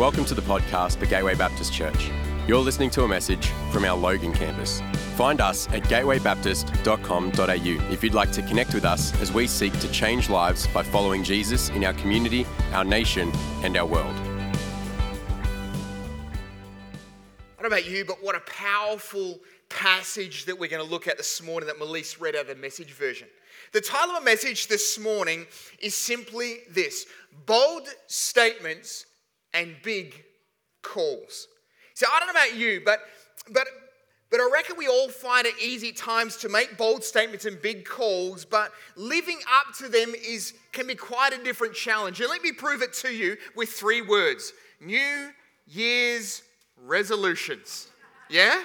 Welcome to the podcast for Gateway Baptist Church. You're listening to a message from our Logan campus. Find us at gatewaybaptist.com.au if you'd like to connect with us as we seek to change lives by following Jesus in our community, our nation, and our world. I don't know about you, but what a powerful passage that we're going to look at this morning that Melise read out of the message version. The title of my message this morning is simply this Bold Statements and Big Calls. So I don't know about you, but, but, but I reckon we all find it easy times to make bold statements and big calls, but living up to them is, can be quite a different challenge. And let me prove it to you with three words New Year's resolutions. Yeah?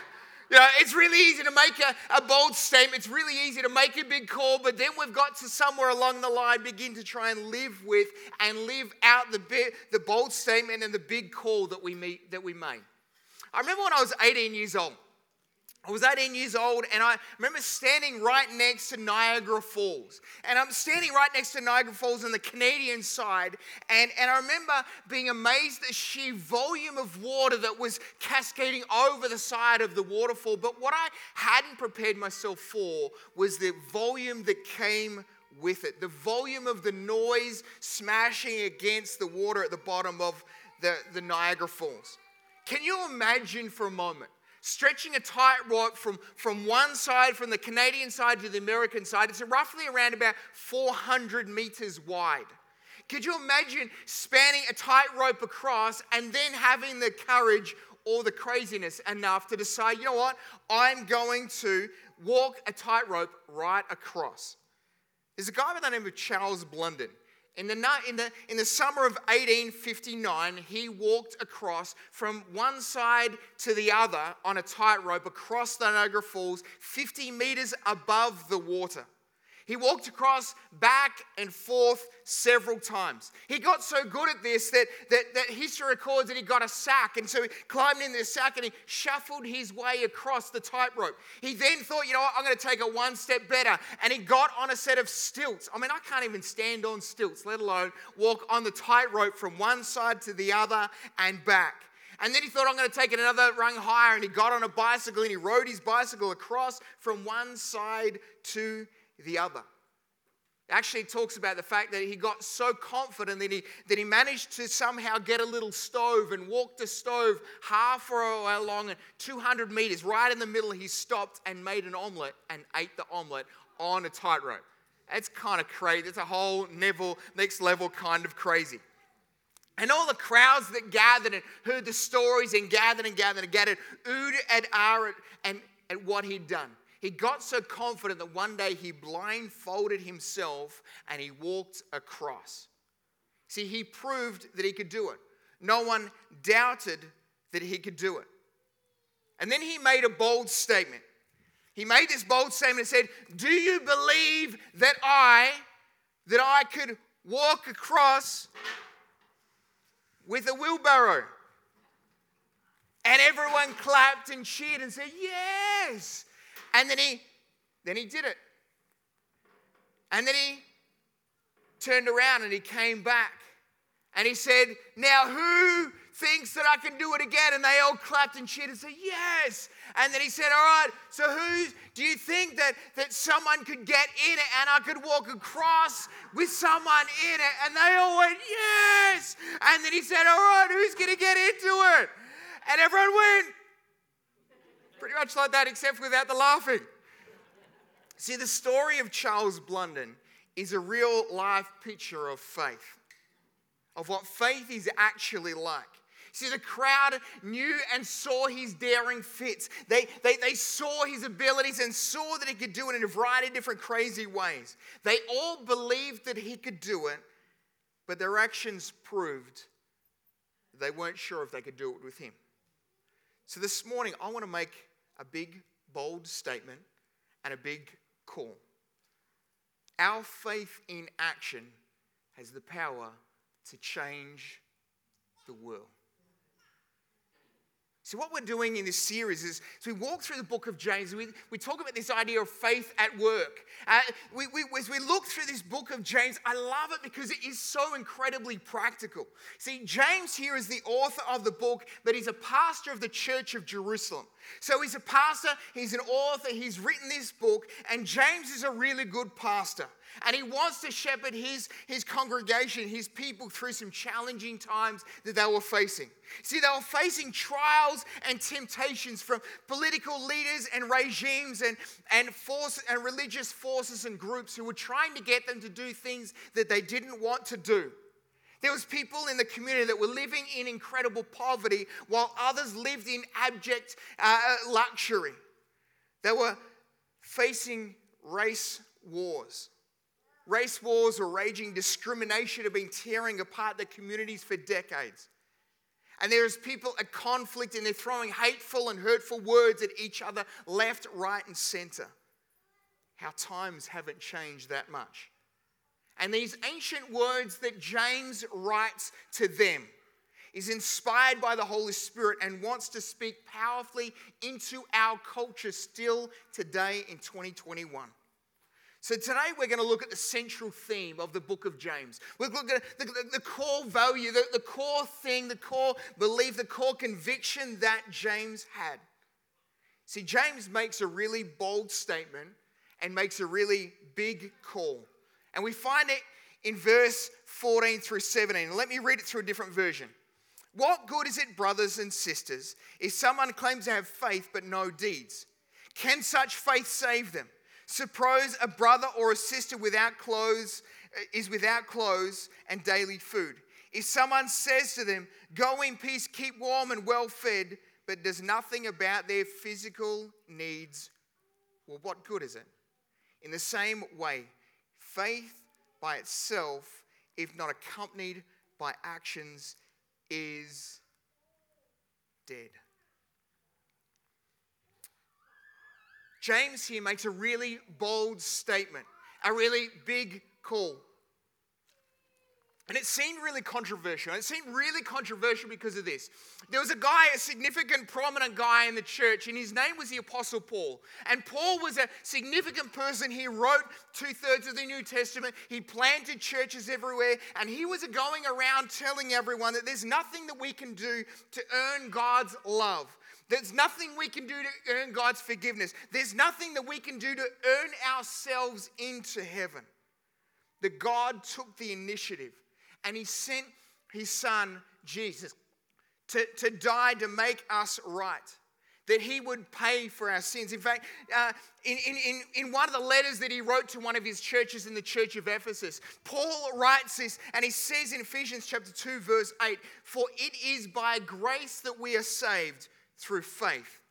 You know, it's really easy to make a, a bold statement. It's really easy to make a big call, but then we've got to somewhere along the line begin to try and live with and live out the, bit, the bold statement and the big call that we, meet, that we made. I remember when I was 18 years old. I was 18 years old and I remember standing right next to Niagara Falls. And I'm standing right next to Niagara Falls on the Canadian side. And, and I remember being amazed at the sheer volume of water that was cascading over the side of the waterfall. But what I hadn't prepared myself for was the volume that came with it the volume of the noise smashing against the water at the bottom of the, the Niagara Falls. Can you imagine for a moment? Stretching a tightrope from, from one side, from the Canadian side to the American side. It's roughly around about 400 meters wide. Could you imagine spanning a tightrope across and then having the courage or the craziness enough to decide, you know what, I'm going to walk a tightrope right across? There's a guy by the name of Charles Blondin. In the, in, the, in the summer of 1859, he walked across from one side to the other on a tightrope across the Niagara Falls, 50 meters above the water. He walked across back and forth several times. He got so good at this that, that, that history records that he got a sack. And so he climbed into the sack and he shuffled his way across the tightrope. He then thought, you know what, I'm going to take it one step better. And he got on a set of stilts. I mean, I can't even stand on stilts, let alone walk on the tightrope from one side to the other and back. And then he thought, I'm going to take it another rung higher. And he got on a bicycle and he rode his bicycle across from one side to the other. Actually, talks about the fact that he got so confident that he, that he managed to somehow get a little stove and walk the stove half along 200 meters. Right in the middle, he stopped and made an omelette and ate the omelette on a tightrope. That's kind of crazy. It's a whole level, next level kind of crazy. And all the crowds that gathered and heard the stories and gathered and gathered and gathered, oohed and ahed and at what he'd done. He got so confident that one day he blindfolded himself and he walked across. See, he proved that he could do it. No one doubted that he could do it. And then he made a bold statement. He made this bold statement and said, Do you believe that I, that I could walk across with a wheelbarrow? And everyone clapped and cheered and said, Yes. And then he, then he did it. And then he turned around and he came back and he said, Now who thinks that I can do it again? And they all clapped and cheered and said, Yes. And then he said, All right, so who do you think that, that someone could get in it and I could walk across with someone in it? And they all went, Yes. And then he said, All right, who's going to get into it? And everyone went, Pretty much like that, except without the laughing. See, the story of Charles Blondin is a real life picture of faith, of what faith is actually like. See, the crowd knew and saw his daring fits. They, they, they saw his abilities and saw that he could do it in a variety of different crazy ways. They all believed that he could do it, but their actions proved they weren't sure if they could do it with him. So this morning, I want to make a big, bold statement and a big call. Our faith in action has the power to change the world. So, what we're doing in this series is, we walk through the book of James, we, we talk about this idea of faith at work. Uh, we, we, as we look through this book of James, I love it because it is so incredibly practical. See, James here is the author of the book, but he's a pastor of the church of Jerusalem. So, he's a pastor, he's an author, he's written this book, and James is a really good pastor. And he wants to shepherd his, his congregation, his people, through some challenging times that they were facing. See, they were facing trials and temptations from political leaders and regimes and, and, force, and religious forces and groups who were trying to get them to do things that they didn't want to do. There was people in the community that were living in incredible poverty while others lived in abject uh, luxury. They were facing race wars. Race wars were raging, discrimination had been tearing apart their communities for decades. And there's people at conflict and they're throwing hateful and hurtful words at each other, left, right, and center. How times haven't changed that much. And these ancient words that James writes to them is inspired by the Holy Spirit and wants to speak powerfully into our culture still today in 2021. So today we're going to look at the central theme of the book of James. We're looking at the, the, the core value, the, the core thing, the core belief, the core conviction that James had. See, James makes a really bold statement and makes a really big call. And we find it in verse 14 through 17. Let me read it through a different version. What good is it, brothers and sisters, if someone claims to have faith but no deeds? Can such faith save them? Suppose a brother or a sister without clothes uh, is without clothes and daily food. If someone says to them, Go in peace, keep warm and well fed, but does nothing about their physical needs, well, what good is it? In the same way, faith by itself, if not accompanied by actions, is dead. James here makes a really bold statement, a really big call. And it seemed really controversial. It seemed really controversial because of this. There was a guy, a significant, prominent guy in the church, and his name was the Apostle Paul. And Paul was a significant person. He wrote two thirds of the New Testament, he planted churches everywhere, and he was going around telling everyone that there's nothing that we can do to earn God's love. There's nothing we can do to earn God's forgiveness. There's nothing that we can do to earn ourselves into heaven. That God took the initiative and He sent His Son, Jesus, to, to die to make us right. That He would pay for our sins. In fact, uh, in, in, in one of the letters that he wrote to one of his churches in the church of Ephesus, Paul writes this and he says in Ephesians chapter 2, verse 8, For it is by grace that we are saved through faith.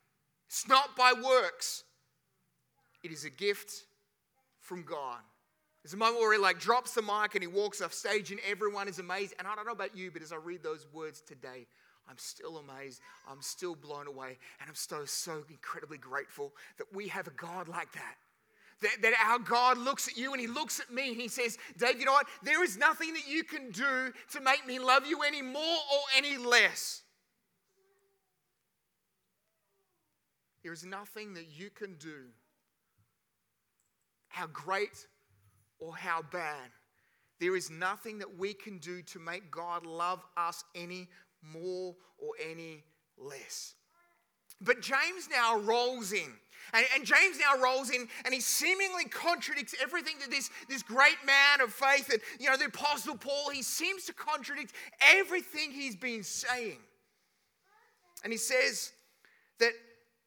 It's not by works, it is a gift from God. There's a moment where he like drops the mic and he walks off stage and everyone is amazed. And I don't know about you, but as I read those words today, I'm still amazed. I'm still blown away. And I'm so, so incredibly grateful that we have a God like that. That, that our God looks at you and he looks at me and he says, Dave, you know what? There is nothing that you can do to make me love you any more or any less. There is nothing that you can do, how great or how bad. There is nothing that we can do to make God love us any more or any less. But James now rolls in. And, and, James now rolls in and he seemingly contradicts everything that this, this great man of faith and, you know, the Apostle Paul, he seems to contradict everything he's been saying. And he says that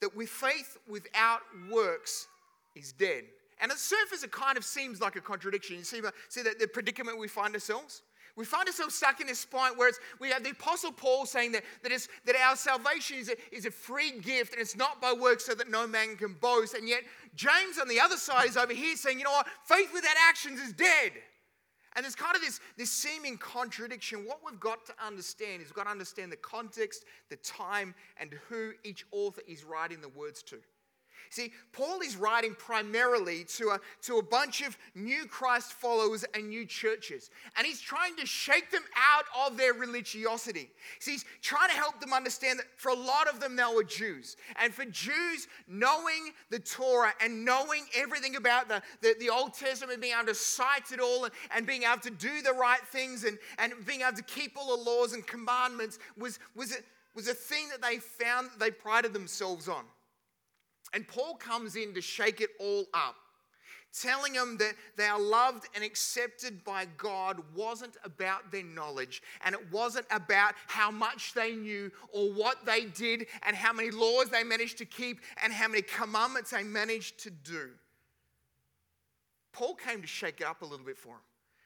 that with faith without works is dead. And at surface, it kind of seems like a contradiction. You see, see that the predicament we find ourselves? We find ourselves stuck in this point where it's we have the Apostle Paul saying that, that, that our salvation is a, is a free gift and it's not by works so that no man can boast. And yet, James on the other side is over here saying, you know what? Faith without actions is dead. And there's kind of this, this seeming contradiction. What we've got to understand is we've got to understand the context, the time, and who each author is writing the words to. See, Paul is writing primarily to a, to a bunch of new Christ followers and new churches. And he's trying to shake them out of their religiosity. See, he's trying to help them understand that for a lot of them, they were Jews. And for Jews, knowing the Torah and knowing everything about the, the, the Old Testament, being able to cite it all and, and being able to do the right things and, and being able to keep all the laws and commandments was, was, a, was a thing that they found that they prided themselves on. And Paul comes in to shake it all up, telling them that they are loved and accepted by God wasn't about their knowledge and it wasn't about how much they knew or what they did and how many laws they managed to keep and how many commandments they managed to do. Paul came to shake it up a little bit for them.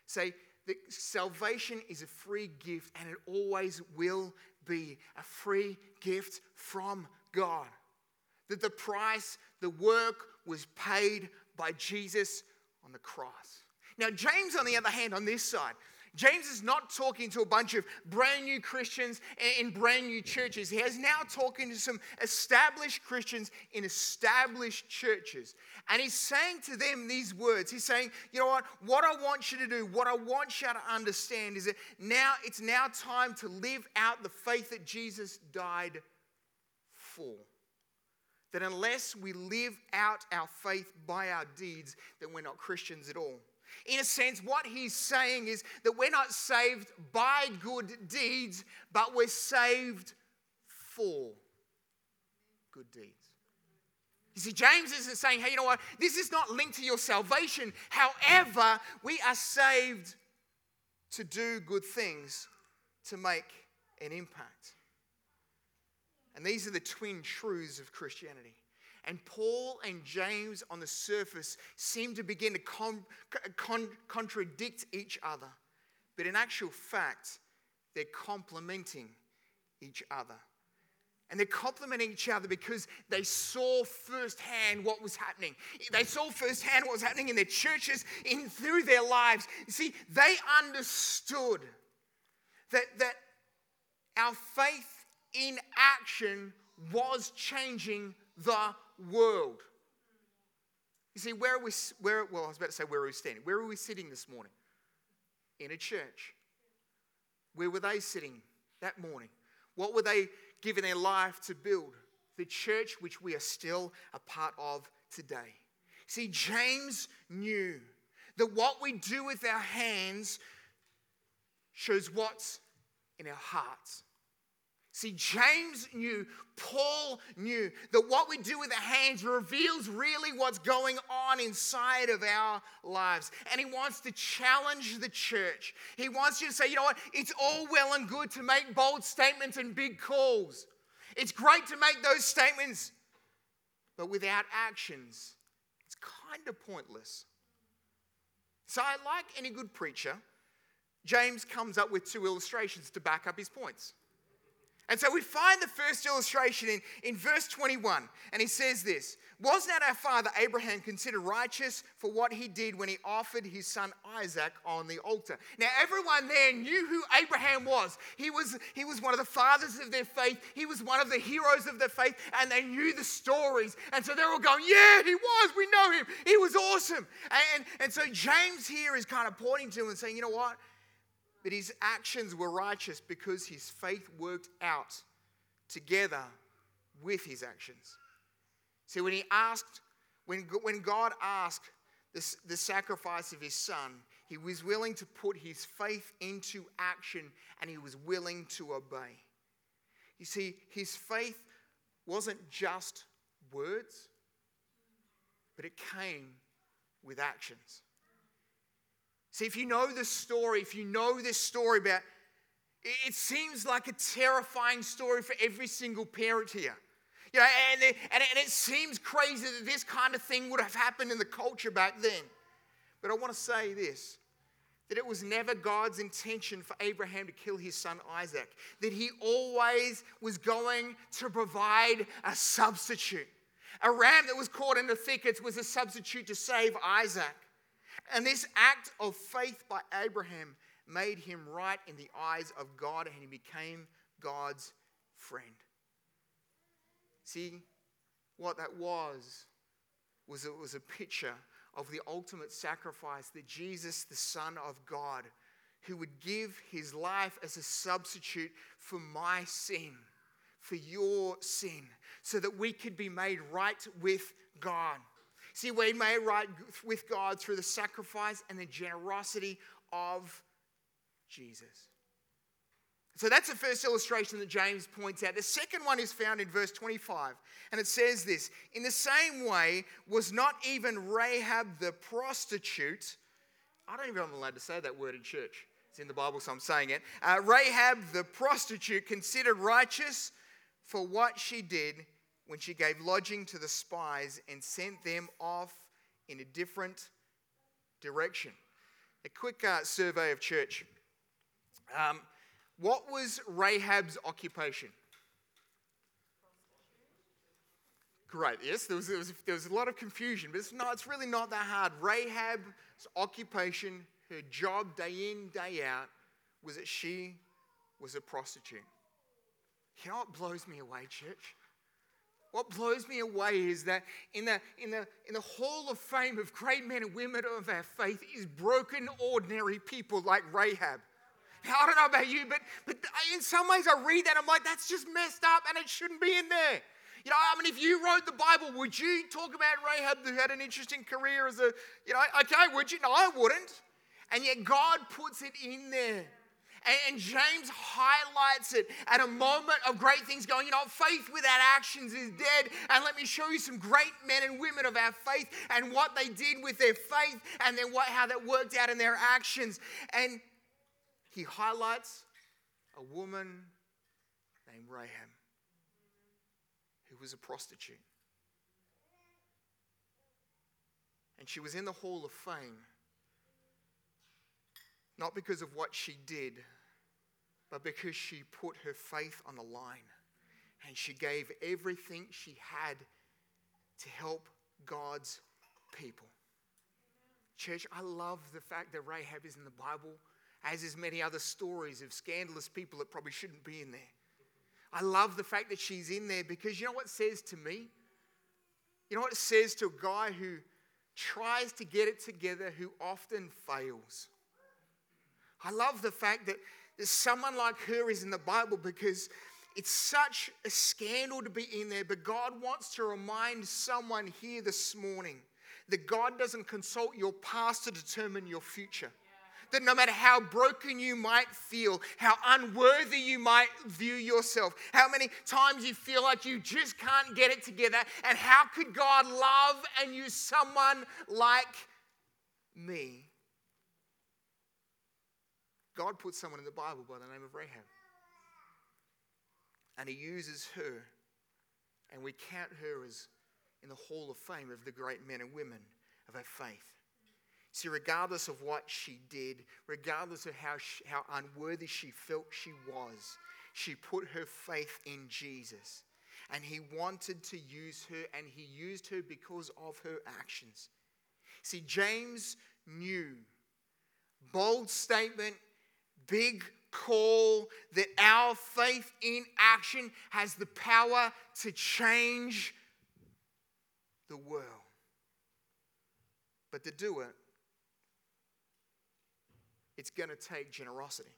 Say that salvation is a free gift and it always will be a free gift from God that the price, the work was paid by Jesus on the cross. Now, James, on the other hand, on this side, James is not talking to a bunch of brand new Christians in brand new churches. He is now talking to some established Christians in established churches. And he's saying to them these words. He's saying, you know what? What I want you to do, what I want you to understand is that now it's now time to live out the faith that Jesus died for that unless we live out our faith by our deeds, then we're not Christians at all. In a sense, what he's saying is that we're not saved by good deeds, but we're saved for good deeds. You see, James isn't saying, hey, you know what? This is not linked to your salvation. However, we are saved to do good things to make an impact. And these are the twin truths of Christianity. And Paul and James, on the surface, seem to begin to con- con- contradict each other. But in actual fact, they're complementing each other. And they're complementing each other because they saw firsthand what was happening. They saw firsthand what was happening in their churches, in through their lives. You see, they understood that, that our faith in action was changing the world. You see, where are we, where, well, I was about to say, where are we standing? Where are we sitting this morning? In a church. Where were they sitting that morning? What were they giving their life to build? The church which we are still a part of today. See, James knew that what we do with our hands shows what's in our hearts. See, James knew, Paul knew that what we do with our hands reveals really what's going on inside of our lives. And he wants to challenge the church. He wants you to say, you know what? It's all well and good to make bold statements and big calls. It's great to make those statements, but without actions, it's kind of pointless. So, like any good preacher, James comes up with two illustrations to back up his points. And so we find the first illustration in, in verse 21, and he says this Was not our father Abraham considered righteous for what he did when he offered his son Isaac on the altar? Now, everyone there knew who Abraham was. He was, he was one of the fathers of their faith, he was one of the heroes of their faith, and they knew the stories. And so they're all going, Yeah, he was, we know him, he was awesome. And, and so James here is kind of pointing to him and saying, You know what? That his actions were righteous because his faith worked out together with his actions. See, when he asked, when, when God asked this, the sacrifice of his son, he was willing to put his faith into action and he was willing to obey. You see, his faith wasn't just words, but it came with actions. See, if you know this story, if you know this story about, it seems like a terrifying story for every single parent here. You know, and, and, and it seems crazy that this kind of thing would have happened in the culture back then. But I want to say this that it was never God's intention for Abraham to kill his son Isaac, that he always was going to provide a substitute. A ram that was caught in the thickets was a substitute to save Isaac. And this act of faith by Abraham made him right in the eyes of God and he became God's friend. See, what that was was it was a picture of the ultimate sacrifice that Jesus, the Son of God, who would give his life as a substitute for my sin, for your sin, so that we could be made right with God. See, we made right with God through the sacrifice and the generosity of Jesus. So that's the first illustration that James points out. The second one is found in verse 25, and it says this In the same way, was not even Rahab the prostitute, I don't even know if I'm allowed to say that word in church. It's in the Bible, so I'm saying it. Uh, Rahab the prostitute considered righteous for what she did when she gave lodging to the spies and sent them off in a different direction. A quick uh, survey of church. Um, what was Rahab's occupation? Great, yes, there was, there, was, there was a lot of confusion, but it's, not, it's really not that hard. Rahab's occupation, her job day in, day out, was that she was a prostitute. You know what blows me away, church? What blows me away is that in the, in, the, in the hall of fame of great men and women of our faith is broken, ordinary people like Rahab. Now, I don't know about you, but, but in some ways I read that, I'm like, that's just messed up and it shouldn't be in there. You know, I mean, if you wrote the Bible, would you talk about Rahab who had an interesting career as a, you know, okay, would you? No, I wouldn't. And yet God puts it in there. And, James highlights it at a moment of great things going. You know, faith without actions is dead. And let me show you some great men and women of our faith and what they did with their faith and then what, how that worked out in their actions. And he highlights a woman named Rahab who was a prostitute. And she was in the Hall of Fame not because of what she did, but because she put her faith on the line and she gave everything she had to help God's people. Church, I love the fact that Rahab is in the Bible, as is many other stories of scandalous people that probably shouldn't be in there. I love the fact that she's in there because you know what it says to me? You know what it says to a guy who tries to get it together, who often fails? I love the fact that someone like her is in the Bible because it's such a scandal to be in there. But God wants to remind someone here this morning that God doesn't consult your past to determine your future. That no matter how broken you might feel, how unworthy you might view yourself, how many times you feel like you just can't get it together, and how could God love and use someone like me? God put someone in the Bible by the name of Rahab. And he uses her, and we count her as in the hall of fame of the great men and women of our faith. See, regardless of what she did, regardless of how, she, how unworthy she felt she was, she put her faith in Jesus. And he wanted to use her, and he used her because of her actions. See, James knew bold statement big call that our faith in action has the power to change the world. But to do it, it's going to take generosity.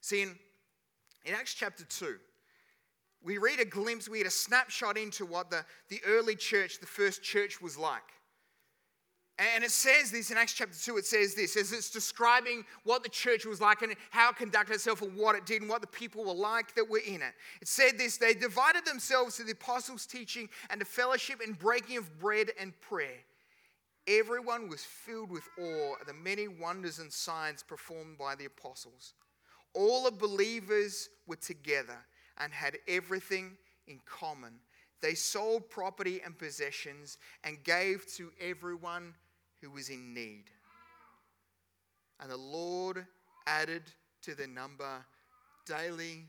See, in, in Acts chapter 2, we read a glimpse, we get a snapshot into what the, the early church, the first church, was like. And it says this in Acts chapter 2, it says this as it's describing what the church was like and how it conducted itself and what it did and what the people were like that were in it. It said this they divided themselves to the apostles' teaching and to fellowship and breaking of bread and prayer. Everyone was filled with awe at the many wonders and signs performed by the apostles. All the believers were together and had everything in common. They sold property and possessions and gave to everyone who was in need. And the Lord added to the number daily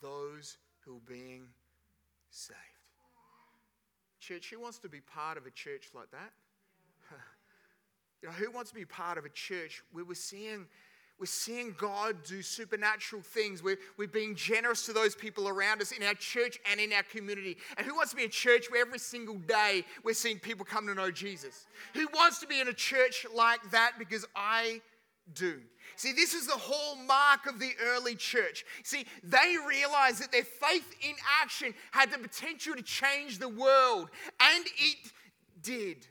those who were being saved. Church, who wants to be part of a church like that? you know, who wants to be part of a church where we're seeing we're seeing God do supernatural things. We're, we're being generous to those people around us in our church and in our community. And who wants to be in a church where every single day we're seeing people come to know Jesus? Who wants to be in a church like that? Because I do. See, this is the hallmark of the early church. See, they realized that their faith in action had the potential to change the world, and it did.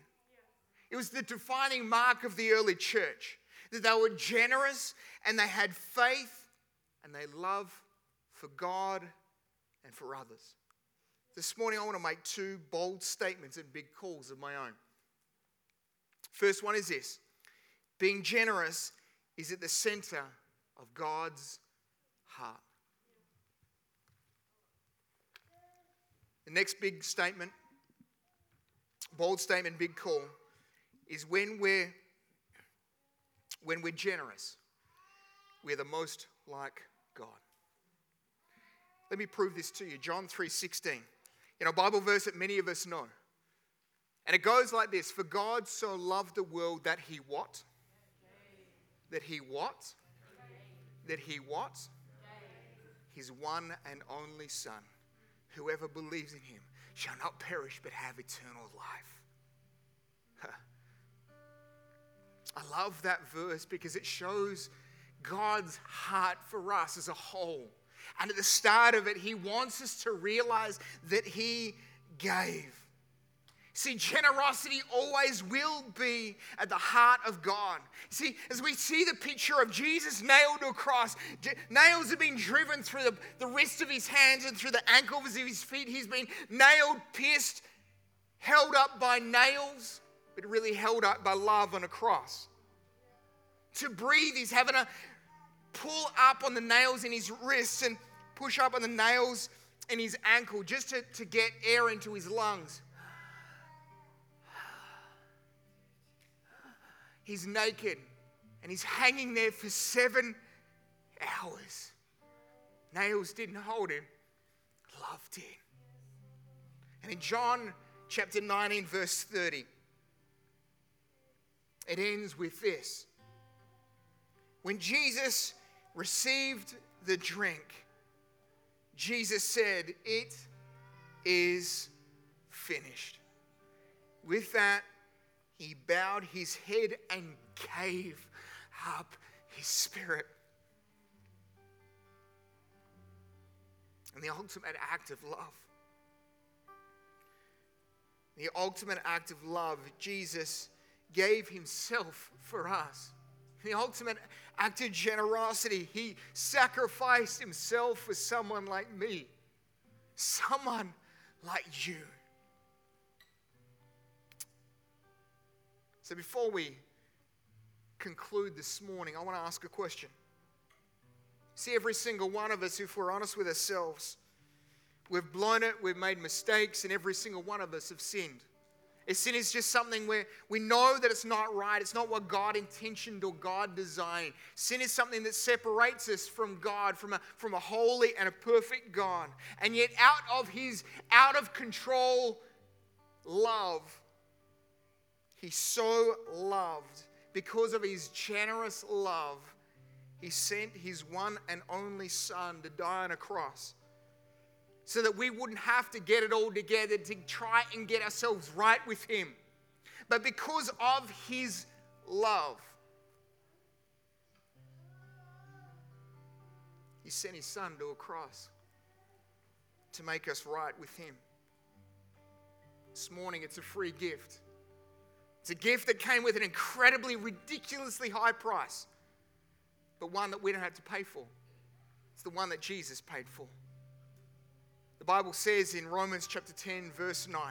It was the defining mark of the early church that they were generous and they had faith and they love for God and for others. This morning, I want to make two bold statements and big calls of my own. First one is this being generous is at the center of God's heart. The next big statement, bold statement, big call, is when we're when we're generous, we're the most like God. Let me prove this to you. John 3:16. You know, Bible verse that many of us know. And it goes like this, for God so loved the world that he what? That he what? That he what? His one and only son. Whoever believes in him shall not perish but have eternal life. I love that verse because it shows God's heart for us as a whole. And at the start of it, He wants us to realize that He gave. See, generosity always will be at the heart of God. See, as we see the picture of Jesus nailed to a cross, nails have been driven through the, the wrist of his hands and through the ankles of his feet. He's been nailed, pierced, held up by nails but really held up by love on a cross. To breathe, he's having to pull up on the nails in his wrists and push up on the nails in his ankle just to, to get air into his lungs. He's naked and he's hanging there for seven hours. Nails didn't hold him, love did. And in John chapter 19, verse 30, it ends with this When Jesus received the drink, Jesus said, It is finished. With that, he bowed his head and gave up his spirit. And the ultimate act of love. The ultimate act of love, Jesus gave himself for us. The ultimate act of generosity, he sacrificed himself for someone like me, someone like you. So before we conclude this morning, I want to ask a question. See, every single one of us, if we're honest with ourselves, we've blown it, we've made mistakes, and every single one of us have sinned. Sin is just something where we know that it's not right. It's not what God intentioned or God designed. Sin is something that separates us from God, from a, from a holy and a perfect God. And yet, out of His out of control love, He so loved, because of His generous love, He sent His one and only Son to die on a cross so that we wouldn't have to get it all together to try and get ourselves right with Him. But because of His love, He sent His Son to a cross to make us right with Him. This morning, it's a free gift. It's a gift that came with an incredibly, ridiculously high price, but one that we don't have to pay for. It's the one that Jesus paid for. The Bible says in Romans chapter 10, verse 9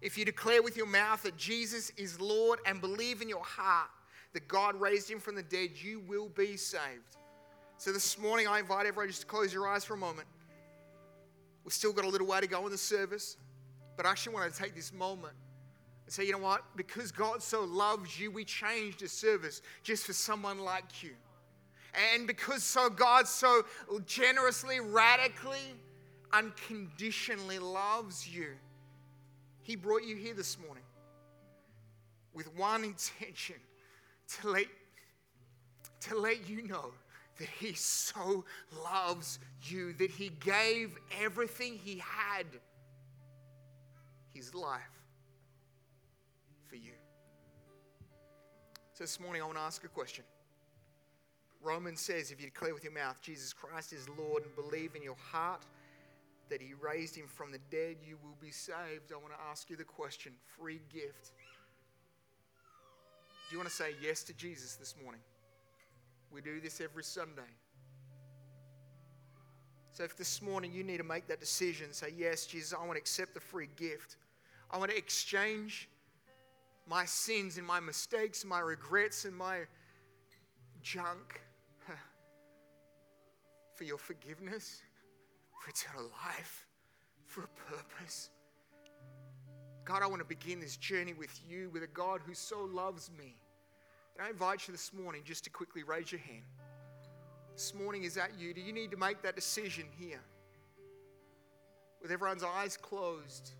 if you declare with your mouth that Jesus is Lord and believe in your heart that God raised him from the dead, you will be saved. So this morning, I invite everyone just to close your eyes for a moment. We've still got a little way to go in the service, but I actually want to take this moment and say, you know what? Because God so loves you, we changed the service just for someone like you. And because so God so generously, radically, unconditionally loves you. He brought you here this morning with one intention to let, to let you know that He so loves you, that He gave everything He had, His life, for you. So this morning, I want to ask a question. Romans says, if you declare with your mouth Jesus Christ is Lord and believe in your heart that He raised Him from the dead, you will be saved. I want to ask you the question free gift. Do you want to say yes to Jesus this morning? We do this every Sunday. So if this morning you need to make that decision, say, Yes, Jesus, I want to accept the free gift. I want to exchange my sins and my mistakes, my regrets and my junk for your forgiveness, for eternal life, for a purpose. God, I want to begin this journey with you, with a God who so loves me. And I invite you this morning just to quickly raise your hand. This morning, is that you? Do you need to make that decision here? With everyone's eyes closed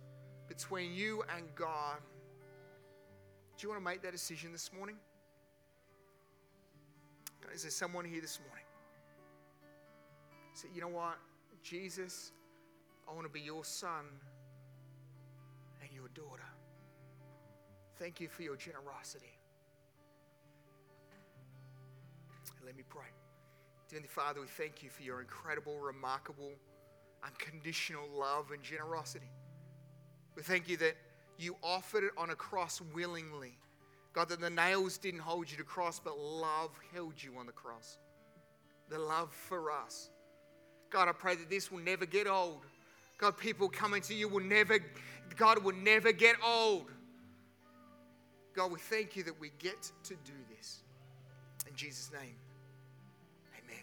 between you and God. Do you want to make that decision this morning? Is there someone here this morning? Say, you know what? Jesus, I want to be your son and your daughter. Thank you for your generosity. And Let me pray. Dear Father, we thank you for your incredible, remarkable, unconditional love and generosity. We thank you that you offered it on a cross willingly. God, that the nails didn't hold you to cross, but love held you on the cross. The love for us. God, I pray that this will never get old. God, people coming to you will never, God will never get old. God, we thank you that we get to do this. In Jesus' name. Amen.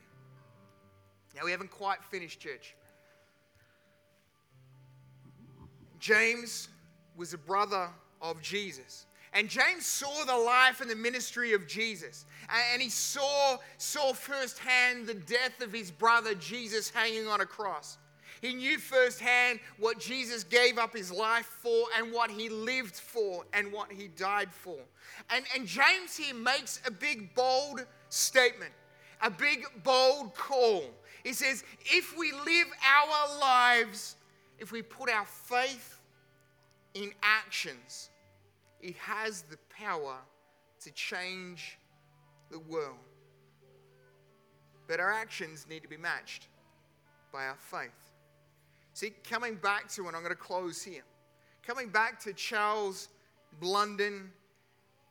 Now, we haven't quite finished, church. James was a brother of Jesus. And James saw the life and the ministry of Jesus. And he saw, saw firsthand the death of his brother Jesus hanging on a cross. He knew firsthand what Jesus gave up his life for and what he lived for and what he died for. And, and James here makes a big, bold statement, a big, bold call. He says, if we live our lives, if we put our faith in actions, it has the power to change the world. But our actions need to be matched by our faith. See, coming back to, and I'm going to close here, coming back to Charles Blondin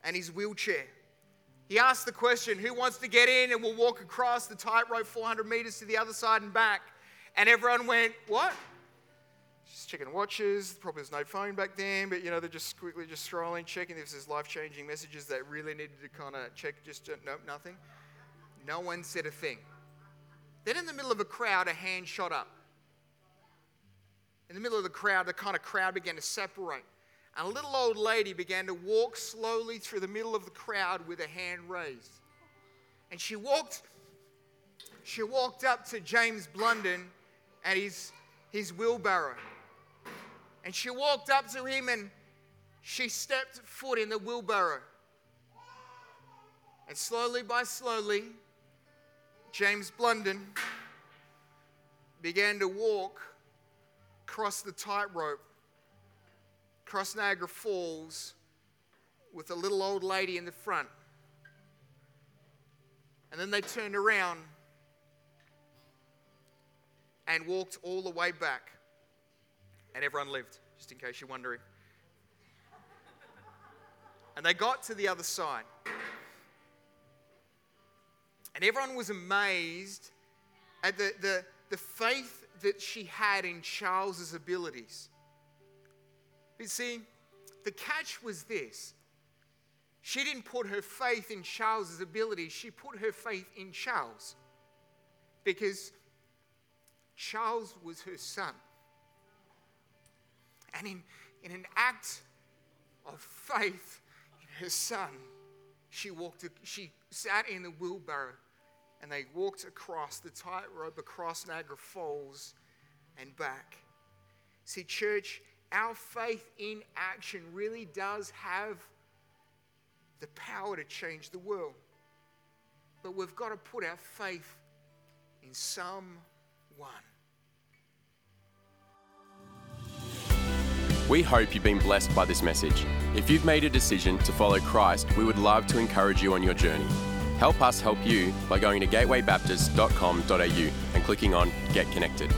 and his wheelchair. He asked the question, Who wants to get in and we'll walk across the tightrope 400 meters to the other side and back? And everyone went, What? Just checking watches. Probably there's no phone back then, but you know, they're just quickly just scrolling, checking if there's life changing messages that really needed to kind of check. Just, uh, nope, nothing. No one said a thing. Then in the middle of a crowd, a hand shot up. In the middle of the crowd, the kind of crowd began to separate. And a little old lady began to walk slowly through the middle of the crowd with a hand raised. And she walked, she walked up to James Blondin and his, his wheelbarrow. And she walked up to him and she stepped foot in the wheelbarrow. And slowly by slowly, James Blondin began to walk across the tightrope across Niagara Falls with a little old lady in the front. And then they turned around and walked all the way back. And everyone lived, just in case you're wondering. And they got to the other side. And everyone was amazed at the, the, the faith that she had in Charles's abilities. But see, the catch was this she didn't put her faith in Charles's abilities, she put her faith in Charles. Because Charles was her son. And in, in an act of faith in her son, she walked, she sat in the wheelbarrow and they walked across the tightrope across Niagara Falls and back. See, church, our faith in action really does have the power to change the world. but we've got to put our faith in someone. We hope you've been blessed by this message. If you've made a decision to follow Christ, we would love to encourage you on your journey. Help us help you by going to gatewaybaptist.com.au and clicking on Get Connected.